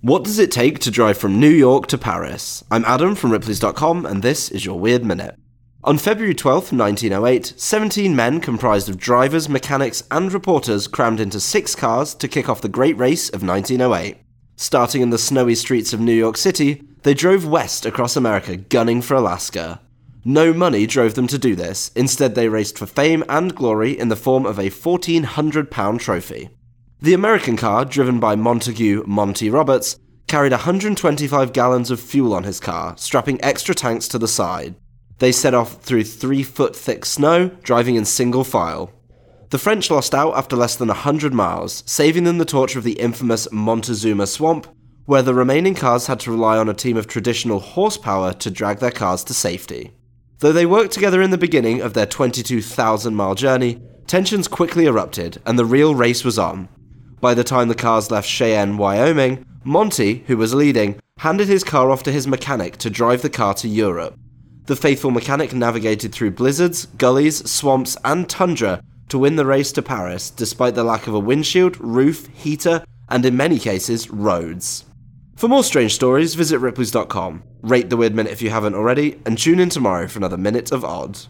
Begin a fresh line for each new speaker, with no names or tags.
What does it take to drive from New York to Paris? I'm Adam from Ripley's.com, and this is your Weird Minute. On February 12, 1908, 17 men comprised of drivers, mechanics, and reporters crammed into six cars to kick off the Great Race of 1908. Starting in the snowy streets of New York City, they drove west across America, gunning for Alaska. No money drove them to do this, instead, they raced for fame and glory in the form of a £1,400 trophy. The American car, driven by Montague Monty Roberts, carried 125 gallons of fuel on his car, strapping extra tanks to the side. They set off through three foot thick snow, driving in single file. The French lost out after less than 100 miles, saving them the torture of the infamous Montezuma Swamp, where the remaining cars had to rely on a team of traditional horsepower to drag their cars to safety. Though they worked together in the beginning of their 22,000 mile journey, tensions quickly erupted and the real race was on. By the time the cars left Cheyenne, Wyoming, Monty, who was leading, handed his car off to his mechanic to drive the car to Europe. The faithful mechanic navigated through blizzards, gullies, swamps, and tundra to win the race to Paris, despite the lack of a windshield, roof, heater, and in many cases, roads. For more strange stories, visit Ripley's.com. Rate the Weird Minute if you haven't already, and tune in tomorrow for another Minute of Odd.